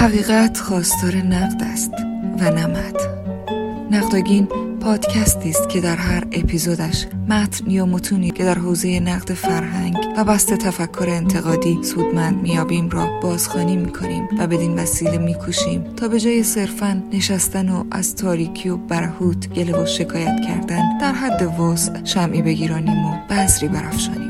حقیقت خواستار نقد است و نمد نقدگین پادکستی است که در هر اپیزودش متن یا متونی که در حوزه نقد فرهنگ و بست تفکر انتقادی سودمند میابیم را بازخوانی می‌کنیم و بدین وسیله میکوشیم تا به جای صرفا نشستن و از تاریکی و برهوت گله و شکایت کردن در حد وسع شمعی بگیرانیم و بذری برافشانیم.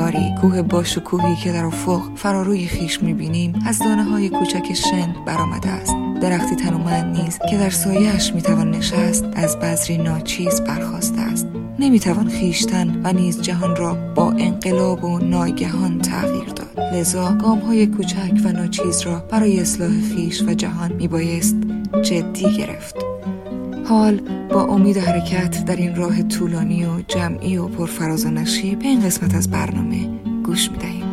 باری کوه با شکوهی که در افق فراروی خیش می‌بینیم از دانه های کوچک شن برآمده است. درختی تنومند نیز که در سایهاش می‌توان نشست از بذری ناچیز برخواسته است. نمی‌توان خیشتن و نیز جهان را با انقلاب و ناگهان تغییر داد. لذا گام های کوچک و ناچیز را برای اصلاح خیش و جهان میبایست جدی گرفت. حال با امید حرکت در این راه طولانی و جمعی و پرفراز و نشیب به این قسمت از برنامه گوش می‌دهیم.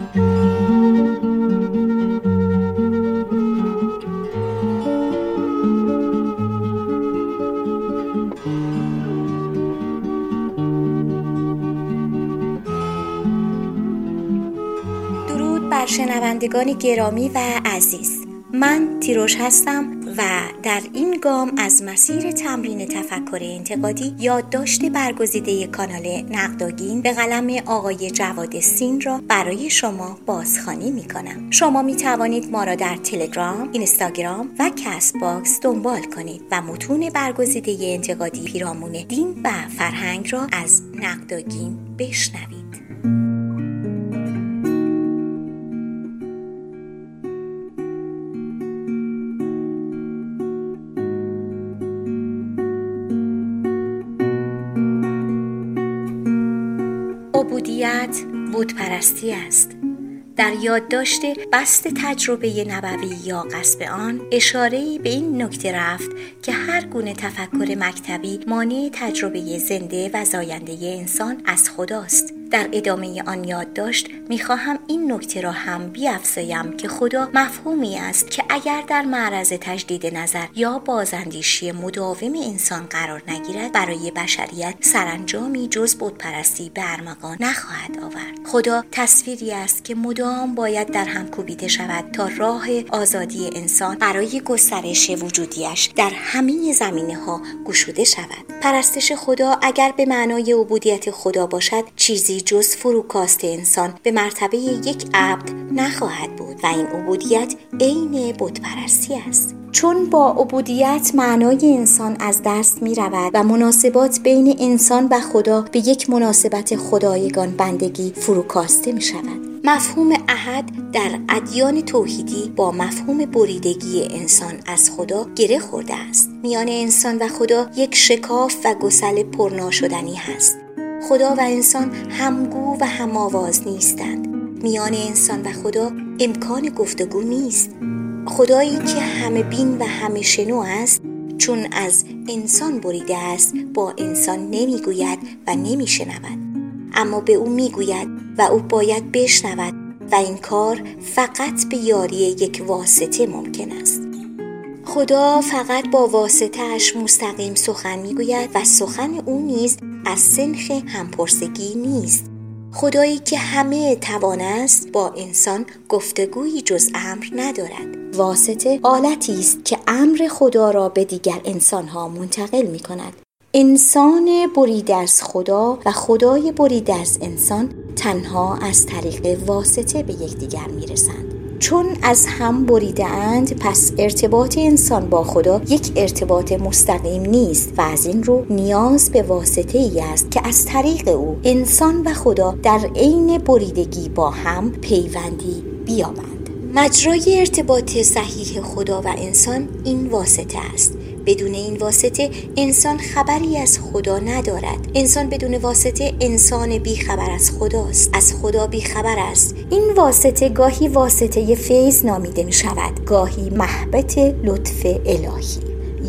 درود بر شنوندگان گرامی و عزیز. من تیروش هستم. و در این گام از مسیر تمرین تفکر انتقادی یادداشت برگزیده کانال نقدآگین به قلم آقای جواد سین را برای شما بازخوانی می کنم شما می توانید ما را در تلگرام، اینستاگرام و Castbox دنبال کنید و متون برگزیده انتقادی پیرامون دین و فرهنگ را از نقداگین بشنوید. عبودیت بودپرستی است. در یادداشت بست تجربه نبوی یا قصب آن اشاره به این نکته رفت که هر گونه تفکر مکتبی مانع تجربه زنده و زاینده انسان از خداست. در ادامه آن یادداشت می‌خواهم این نکته را هم بیافزایم که خدا مفهومی است که اگر در معرض تجدید نظر یا بازاندیشی مداوم انسان قرار نگیرد برای بشریت سرانجامی جز بتپرستی به ارمغان نخواهد آورد. خدا تصویری است که مدام باید در هم کوبیده شود تا راه آزادی انسان برای گسترش وجودیش در همه زمینه ها گشوده شود. پرستش خدا اگر به معنای عبودیت خدا باشد چیزی جز فروکاست انسان به مرتبه یک عبد نخواهد بود و این عبودیت عین بتپرستی است. چون با عبودیت معنای انسان از دست می رود و مناسبات بین انسان و خدا به یک مناسبت خدایگان بندگی فروکاسته می شود. مفهوم احد در ادیان توحیدی با مفهوم بریدگی انسان از خدا گره خورده است. میان انسان و خدا یک شکاف و گسل پرناشدنی هست. خدا و انسان همگو و همآواز نیستند. میان انسان و خدا امکان گفتگو نیست. خدایی که همه بین و همه شنو است چون از انسان بریده است با انسان نمی‌گوید و نمیشنود. اما به او می‌گوید و او باید بشنود و این کار فقط به یاری یک واسطه ممکن است. خدا فقط با واسطه اش مستقیم سخن می‌گوید و سخن او نیز از سنخ همپرسگی نیست. خدایی که همه توان است با انسان گفتگویی جز امر ندارد. واسطه آلتی است که امر خدا را به دیگر انسانها منتقل می کند انسان بریده از خدا و خدای بریده از انسان تنها از طریق واسطه به یکدیگر می رسند چون از هم بریده اند پس ارتباط انسان با خدا یک ارتباط مستقیم نیست و از این رو نیاز به واسطه ای است که از طریق او انسان و خدا در عین بریدگی با هم پیوندی بیابند. مجرای ارتباط صحیح خدا و انسان این واسطه است. بدون این واسطه انسان خبری از خدا ندارد. انسان بدون واسطه انسان بیخبر از خداست. از خدا بیخبر است. این واسطه گاهی واسطه فیض نامیده می شود گاهی محبت لطف الهی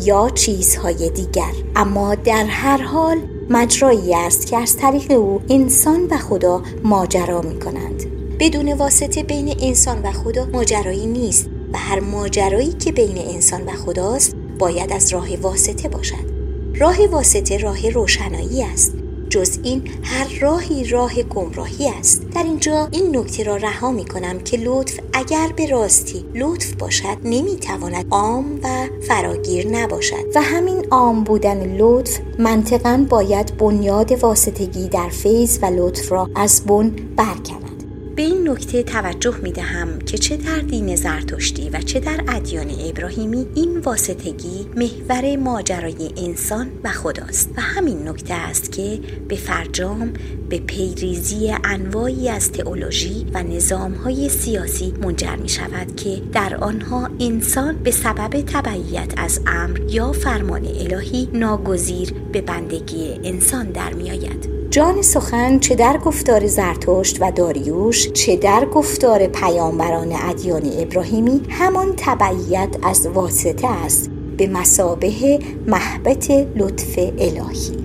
یا چیزهای دیگر. اما در هر حال مجرایی است که از طریق او انسان و خدا ماجرا می کنند بدون واسطه بین انسان و خدا ماجرایی نیست و هر ماجرایی که بین انسان و خداست باید از راه واسطه باشد. راه واسطه راه روشنایی است. جز این هر راهی راه گمراهی است. در اینجا این نکته را رها می کنم که لطف اگر به راستی لطف باشد نمی‌تواند عام و فراگیر نباشد. و همین عام بودن لطف منطقا باید بنیاد واسطگی در فیض و لطف را از بن برکند. به این نکته توجه می دهم که چه در دین زرتشتی و چه در ادیان ابراهیمی این واسطگی محور ماجرای انسان و خداست و همین نکته است که به فرجام به پیریزی انواعی از تئولوژی و نظامهای سیاسی منجر می شود که در آنها انسان به سبب تبعیت از امر یا فرمان الهی ناگزیر به بندگی انسان در می آید. جان سخن چه در گفتار زرتشت و داریوش چه در گفتار پیامبران ادیان ابراهیمی همان تبعیت از واسطه است به مسابه محبت لطف الهی.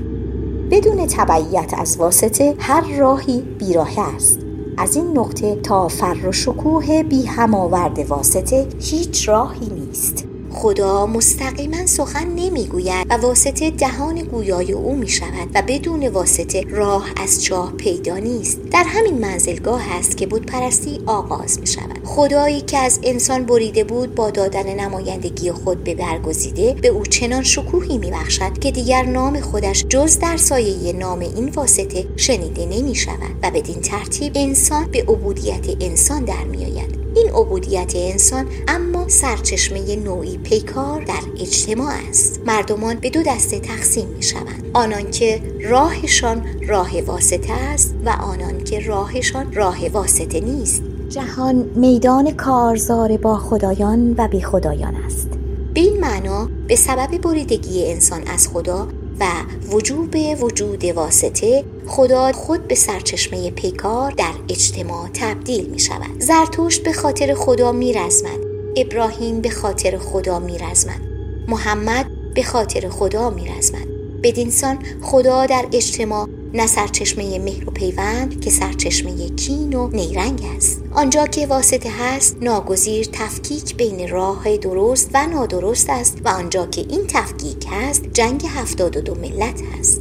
بدون تبعیت از واسطه هر راهی بیراه است. از این نقطه تا فر و شکوه بی هماورد واسطه هیچ راهی نیست. خدا مستقیما سخن نمی‌گوید و واسطه دهان گویای او می شود و بدون واسطه راه از چاه پیدا نیست. در همین منزلگاه است که بود پرستی آغاز می شود خدایی که از انسان بریده بود با دادن نمایندگی خود به برگزیده به او چنان شکوهی می بخشد که دیگر نام خودش جز در سایه نام این واسطه شنیده نمی شود و بدین ترتیب انسان به عبودیت انسان در می آید این عبودیت انسان اما سرچشمه نوعی پیکار در اجتماع است. مردمان به دو دسته تقسیم می شوند. آنان که راهشان راه واسطه است و آنان که راهشان راه واسطه نیست. جهان میدان کارزار با خدایان و بی خدایان است. به این معنا به سبب بریدگی انسان از خدا و وجوب وجود واسطه خدا خود به سرچشمه پیکار در اجتماع تبدیل می شود. زرتشت به خاطر خدا می رزمد. ابراهیم به خاطر خدا می رزمد. محمد به خاطر خدا می رزمد. بدینسان خدا در اجتماع نه سرچشمه مهر و پیوند که سرچشمه کین و نیرنگ است آنجا که واسطه هست ناگزیر تفکیک بین راه درست و نادرست است و آنجا که این تفکیک هست جنگ هفتاد و دو ملت هست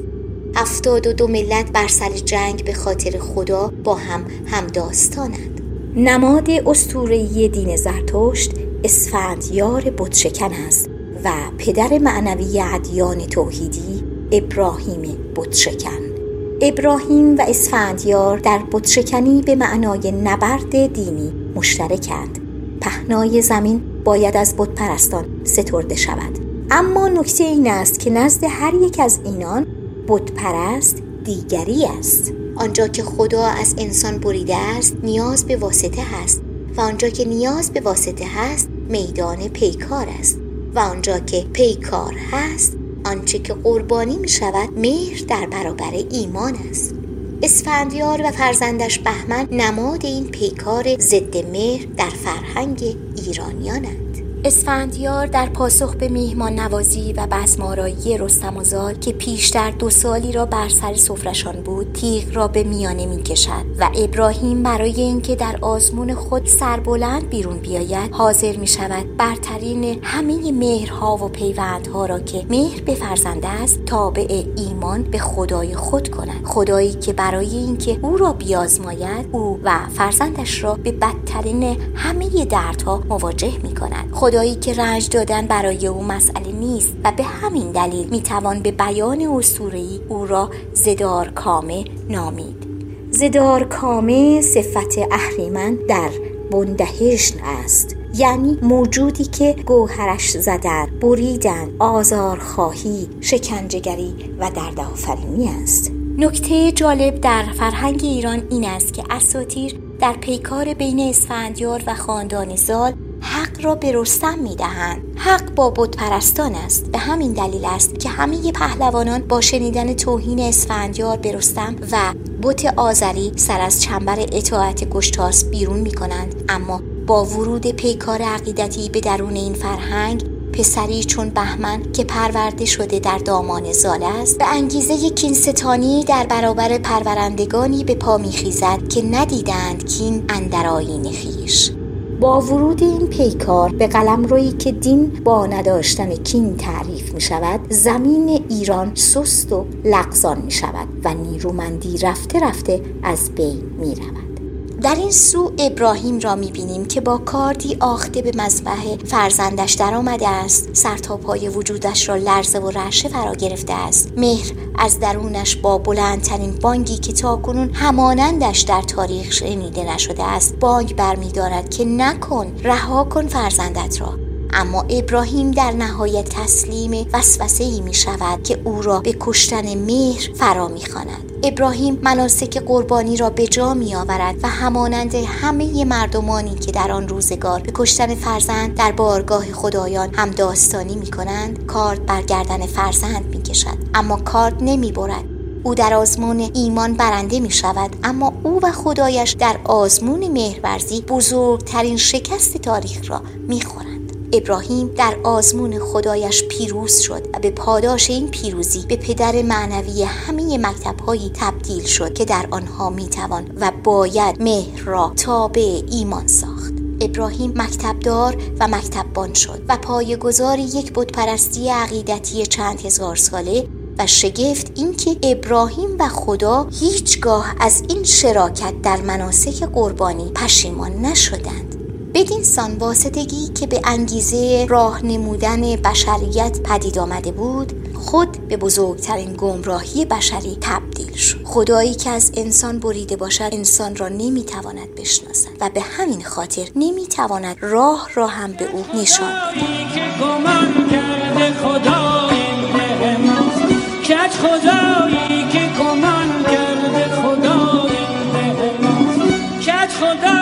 هفتاد و دو ملت بر سر جنگ به خاطر خدا با هم همداستانند نماد استورهی دین زرتشت اسفندیار بتشکن است و پدر معنوی ادیان توحیدی ابراهیم بتشکن. ابراهیم و اسفندیار در بتشکنی به معنای نبرد دینی مشترکند. پهنای زمین باید از بت پرستان سترده شود. اما نکته این است که نزد هر یک از اینان بت پرست دیگری است. آنجا که خدا از انسان بریده است نیاز به واسطه هست. و آنجا که نیاز به واسطه هست میدان پیکار است. و آنجا که پیکار هست آنچه که قربانی می شود مهر در برابر ایمان است. اسفندیار و فرزندش بهمن نماد این پیکار ضد مهر در فرهنگ ایرانیانند. اسفندیار در پاسخ به میهمان نوازی و بزمارایی رستم و زال که پیشتر دو سالی را بر سر سفرشان بود تیغ را به میانه می کشد و ابراهیم برای اینکه در آزمون خود سربلند بیرون بیاید حاضر می شود برترین همه مهرها و پیوندها را که مهر به فرزنده است تابع ایمان به خدای خود کند. خدایی که برای اینکه او را بیازماید او و فرزندش را به بدترین همه دردها مواجه می کند خدایی که رنج دادن برای او مسئله نیست و به همین دلیل می‌توان به بیان اسطوره‌ای او را زدار کامه نامید. زدار کامه صفت اهریمن در بندهشن است. یعنی موجودی که گوهرش زدن بریدن آزارخواهی شکنجهگری و درد آفرینی است. نکته جالب در فرهنگ ایران این است که اساتیر در پیکار بین اسفندیار و خاندان زال حق را به رستم می‌دهند. حق با بت پرستان است. به همین دلیل است که همه پهلوانان با شنیدن توهین اسفندیار به رستم و بت آذری سر از چنبر اطاعت گشتاس بیرون می کنند اما با ورود پیکار عقیدتی به درون این فرهنگ پسری چون بهمن که پرورده شده در دامان زال است به انگیزه کینستانی در برابر پرورندگانی به پا میخیزد که ندیدند کین اندر آیین خیش. با ورود این پیکار به قلم روی که دین با نداشتن کین تعریف می شود زمین ایران سست و لغزان می شود و نیرومندی رفته رفته از بین می رود در این سو ابراهیم را می‌بینیم که با کاردی آخته به مذبح فرزندش در آمده است. سر پای وجودش را لرزه و رعشه فرا گرفته است. مهر از درونش با بلندترین بانگی که تاکنون همانندش در تاریخ شنیده نشده است. بانگ برمیدارد که نکن رها کن فرزندت را. اما ابراهیم در نهایت تسلیم وسوسه ای می شود که او را به کشتن مهر فرا می خاند. ابراهیم مناسک قربانی را به جا می آورد و همانند همه مردمانی که در آن روزگار به کشتن فرزند در بارگاه خدایان هم داستانی می کنند کارد برگردن فرزند می کشد اما کارد نمی برد او در آزمون ایمان برنده می شود اما او و خدایش در آزمون مهرورزی بزرگترین شکست تاریخ را می خورند. ابراهیم در آزمون خدایش پیروز شد و به پاداش این پیروزی به پدر معنوی همه مکتبهایی تبدیل شد که در آنها می‌توان و باید مهر را تابع ایمان ساخت. ابراهیم مکتبدار و مکتببان شد و پایگزار یک بتپرستی عقیدتی چند هزار ساله و شگفت اینکه ابراهیم و خدا هیچگاه از این شراکت در مناسک قربانی پشیمان نشدند. بدین سان واسطگی که به انگیزه راه نمودن بشریت پدید آمده بود خود به بزرگترین گمراهی بشری تبدیل شد. خدایی که از انسان بریده باشد انسان را نمی‌تواند بشناسد و به همین خاطر نمی‌تواند راه را هم به او نشان خدایی که حال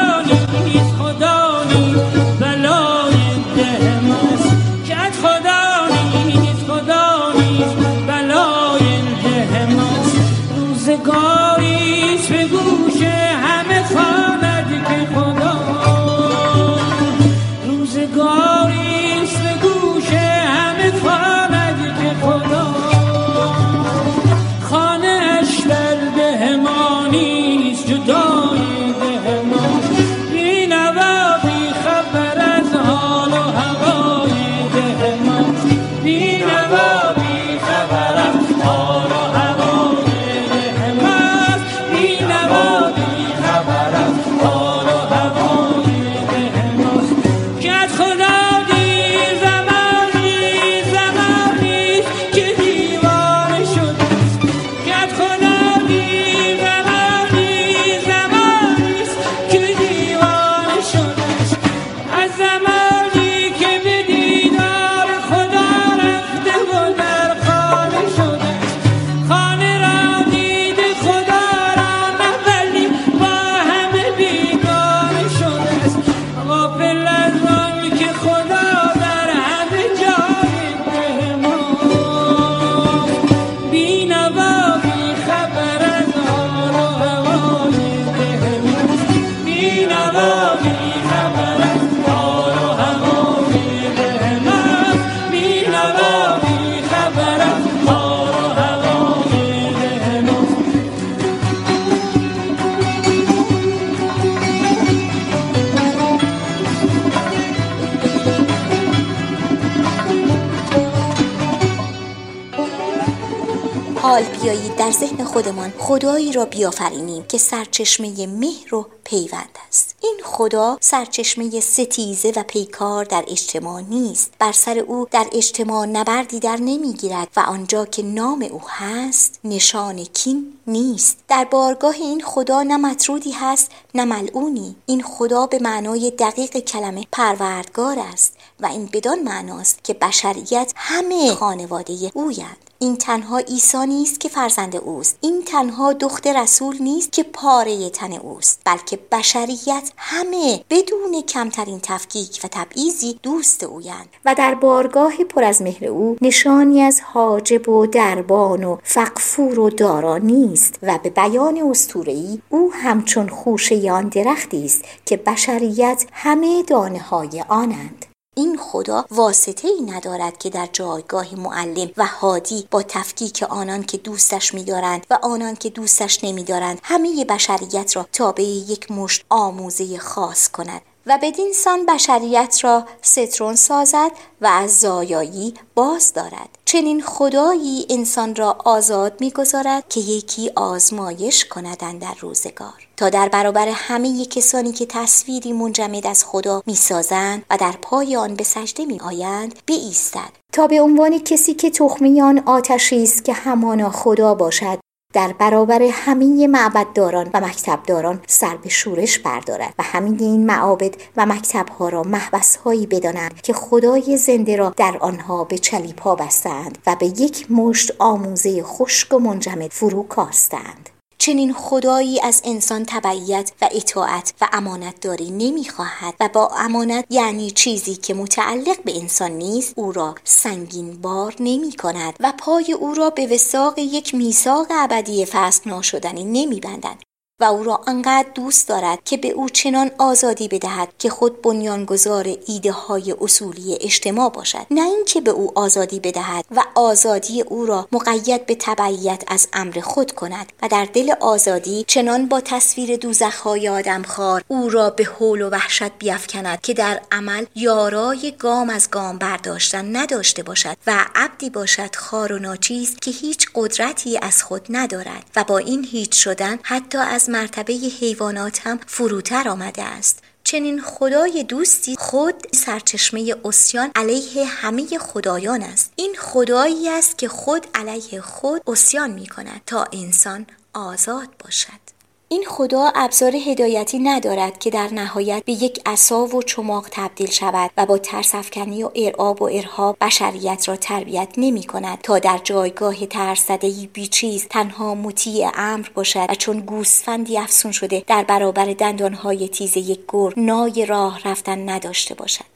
خودمان خدایی را بیافرینیم که سرچشمه مهر و پیوند است. این خدا سرچشمه ستیزه و پیکار در اجتماع نیست. بر سر او در اجتماع نبردی در نمی‌گیرد و آنجا که نام او هست نشان کین نیست. در بارگاه این خدا نه مطرودی هست نه ملعونی. این خدا به معنای دقیق کلمه پروردگار است و این بدان معناست که بشریت همه خانواده اویند این تنها عیسی نیست که فرزند اوست. این تنها دخت رسول نیست که پاره تن اوست بلکه بشریت همه بدون کمترین تفکیک و تبعیضی دوست اویند. و در بارگاه پر از مهر او نشانی از حاجب و دربان و فقفور و دارا نیست و به بیان اسطوره‌ای او همچون خوشه آن درختی است که بشریت همه دانه های آنند. این خدا واسطه ای ندارد که در جایگاه معلم و هادی با تفکیک آنان که دوستش میدارند و آنان که دوستش نمیدارند همه بشریت را تابع یک مشت آموزه خاص کند. و بدین سان بشریت را سترون سازد و از زایایی باز دارد. چنین خدایی انسان را آزاد می‌گذارد که یکی آزمایش کندن در روزگار. تا در برابر همه کسانی که تصویری منجمد از خدا می‌سازند و در پای آن به سجده می آیند بایستد تا به عنوان کسی که تخمیان آتشی است که همانا خدا باشد در برابر همه معبدداران و مکتبداران سر به شورش بردارد و همین این معابد و مکتبها را محبسهایی بدانند که خدای زنده را در آنها به چلیپا پا بستند و به یک مشت آموزه خشک و منجمد فرو کاستند. چنین خدایی از انسان تبعیت و اطاعت و امانت داری نمی‌خواهد و با امانت یعنی چیزی که متعلق به انسان نیست او را سنگین بار نمی کند و پای او را به وساق یک میثاق ابدی فصل ناشدنی نمی بندند و او را انقدر دوست دارد که به او چنان آزادی بدهد که خود بنیانگذار ایده های اصولی اجتماع باشد. نه اینکه به او آزادی بدهد و آزادی او را مقید به تبعیت از امر خود کند و در دل آزادی چنان با تصویر دوزخهای آدمخوار او را به حول و وحشت بیافکند که در عمل یارای گام از گام برداشتن نداشته باشد و عبدی باشد خار و ناچیز که هیچ قدرتی از خود ندارد و با این هیچ شدن حتی از مرتبه حیوانات هم فروتر آمده است. چنین خدای دوستی خود سرچشمه اسیان علیه همه خدایان است. این خدایی است که خود علیه خود اسیان می کند تا انسان آزاد باشد. این خدا ابزار هدایتی ندارد که در نهایت به یک عصا و چماق تبدیل شود و با ترسفکنی و ارعاب و ارهاب بشریت را تربیت نمی کند تا در جایگاه ترسدهی بیچیز تنها مطیع امر باشد و چون گوسفندی افسون شده در برابر دندانهای تیز یک گر نای راه رفتن نداشته باشد.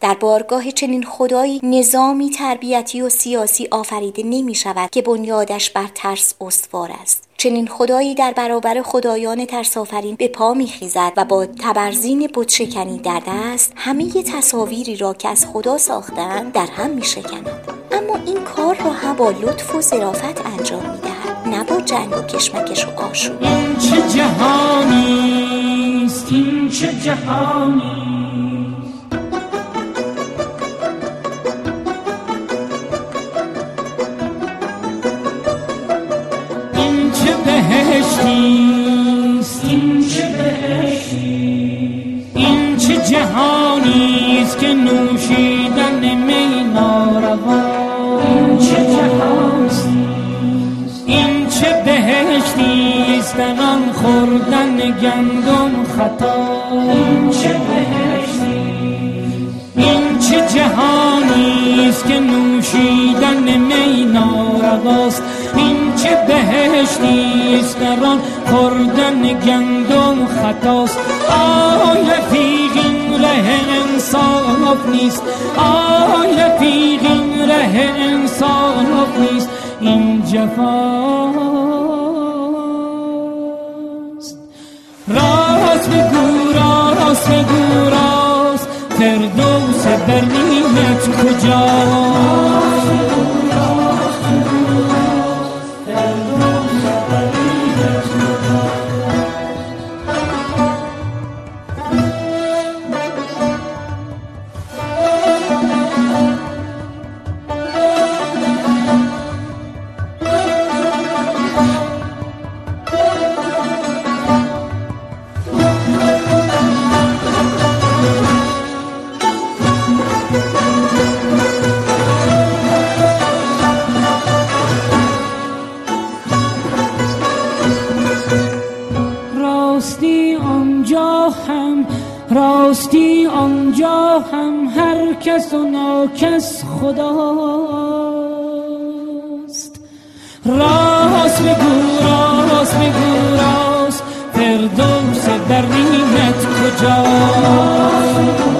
در بارگاه چنین خدایی نظامی تربیتی و سیاسی آفریده نمی شود که بنیادش بر ترس استوار است. چنین خدایی در برابر خدایان ترسافرین به پا میخیزد و با تبرزین بتشکنی در دست همه تصاویری را که از خدا ساختند در هم میشکند اما این کار را هم با لطف و ظرافت انجام می‌دهد نه با جنگ و کشمکش و آشوب. این چه جهانی این چه جهانی؟ بهشتیست این چه بهشتی؟ این چه جهانیست که نوشیدن می ناروا این چه جهانیست این چه بهشتیست در آن خوردن گندم خطا؟ این چه بهشتی؟ این چه جهانیست که نوشیدن می نارواست چه بهشتی است در آن خوردن گندم خطاست. آیا این ره انصاف نیست. آیا این ره انصاف نیست. این جفاست. راست بگو راست بگو راست. فردوس برنیمت کجاست؟ کس و ناکس خداست. راست بگو راست بگو راست. فردوس در کجاست؟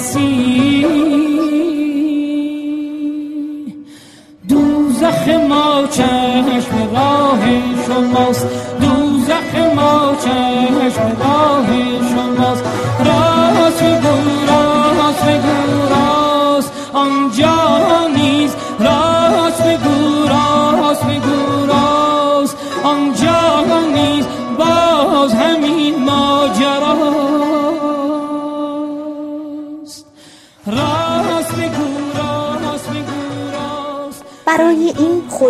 مسیح دوزخ ما چشم راه شماست. دوزخ ما چشم راه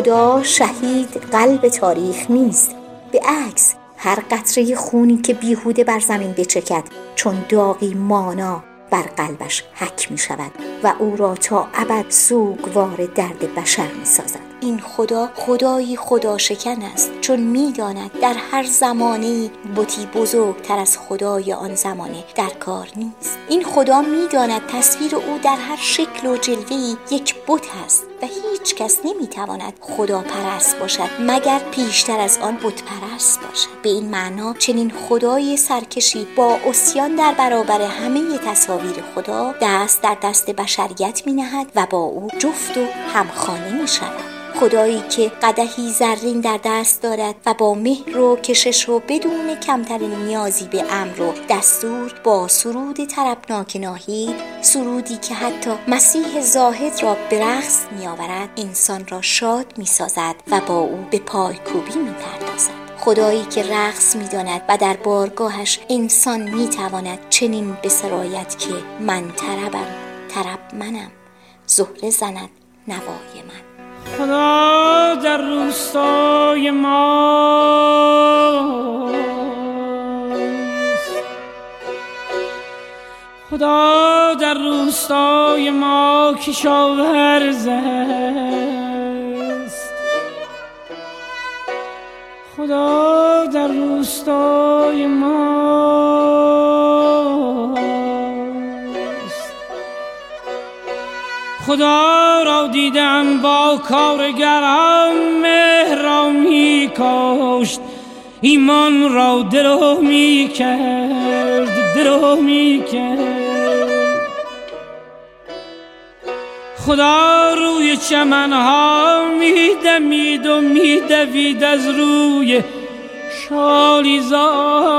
خدا شهید قلب تاریخ نیست. به عکس هر قطره خونی که بیهوده بر زمین بچکد چون داغی مانا بر قلبش حک می شود و او را تا ابد سوگوار درد بشر می سازد این خدا خدایی خدا شکن است چون می‌داند در هر زمانه بتی بزرگتر از خدای آن زمانه در کار نیست. این خدا می‌داند تصویر او در هر شکل و جلوه‌ای یک بت است و هیچ کس نمی‌تواند خدا پرست باشد مگر پیشتر از آن بت پرست باشد. به این معنا چنین خدای سرکشی با اسیان در برابر همه تصاویر خدا دست در دست بشریت می نهد و با او جفت و همخانه می شود خدایی که قدهی زرین در دست دارد و با مهر و کشش و بدون کمترین نیازی به امر و دستور با سرود طربناک ناهید سرودی که حتی مسیح زاهد را به رقص می آورد انسان را شاد می سازد و با او به پایکوبی می پردازد خدایی که رقص می داند و در بارگاهش انسان می تواند چنین بسرایت که من طربم طرب منم زهره زند نوای من. خدا در روستای ما. خدا در روستای ما کشاورز است. خدا در روستای ماست خدا را دیدم با کارگران مهر را می کاشت ایمان را درو می کرد درو می کرد خدا روی چمنها می دمید و می از روی شالیزار.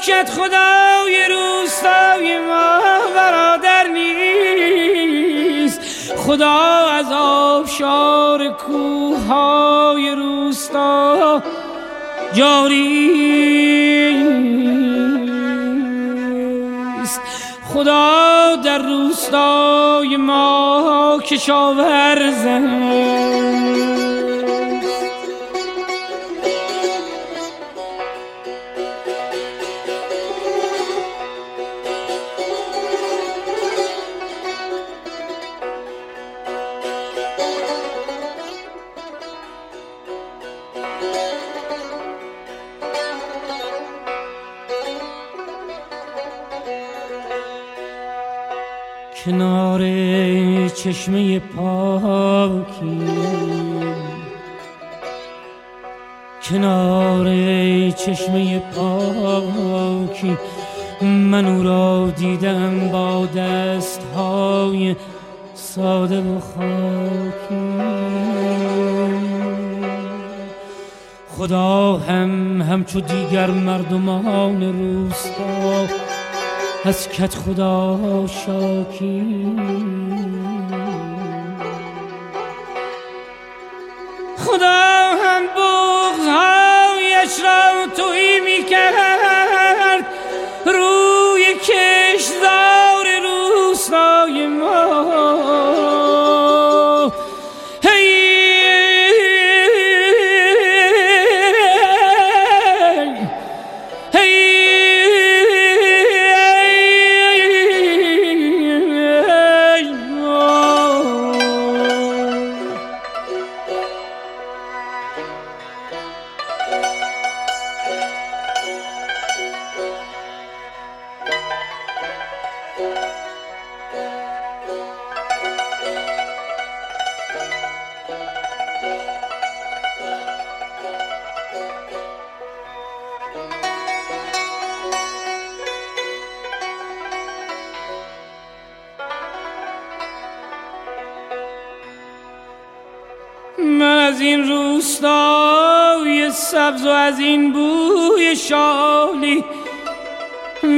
واکت خدای روستای ما برادر نیست. خدا از آبشار کوههای روستا جاری است خدا در روستای ما کشاورز کنار چشمه پاکی. کنار چشمه پاکی. من او را دیدم با دست های ساده و خاکی. خدا هم همچو دیگر مردمان روستا از کت خدا شاکی. خدا هم بغزهایش را توی می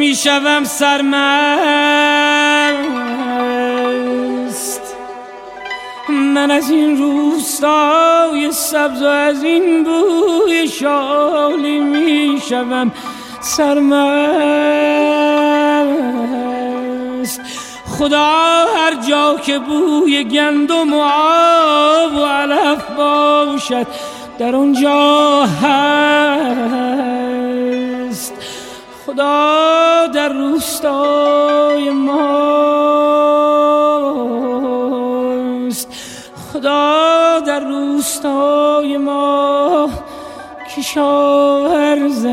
می‌شوم سرمست. من از این روستای سبز و از این بوی شالی می‌شوم سرمست. خدا هر جا که بوی گندم و آب و علف باشد در اونجا هست. خدا در روستای ماست. خدا در روستای ما کشاورزه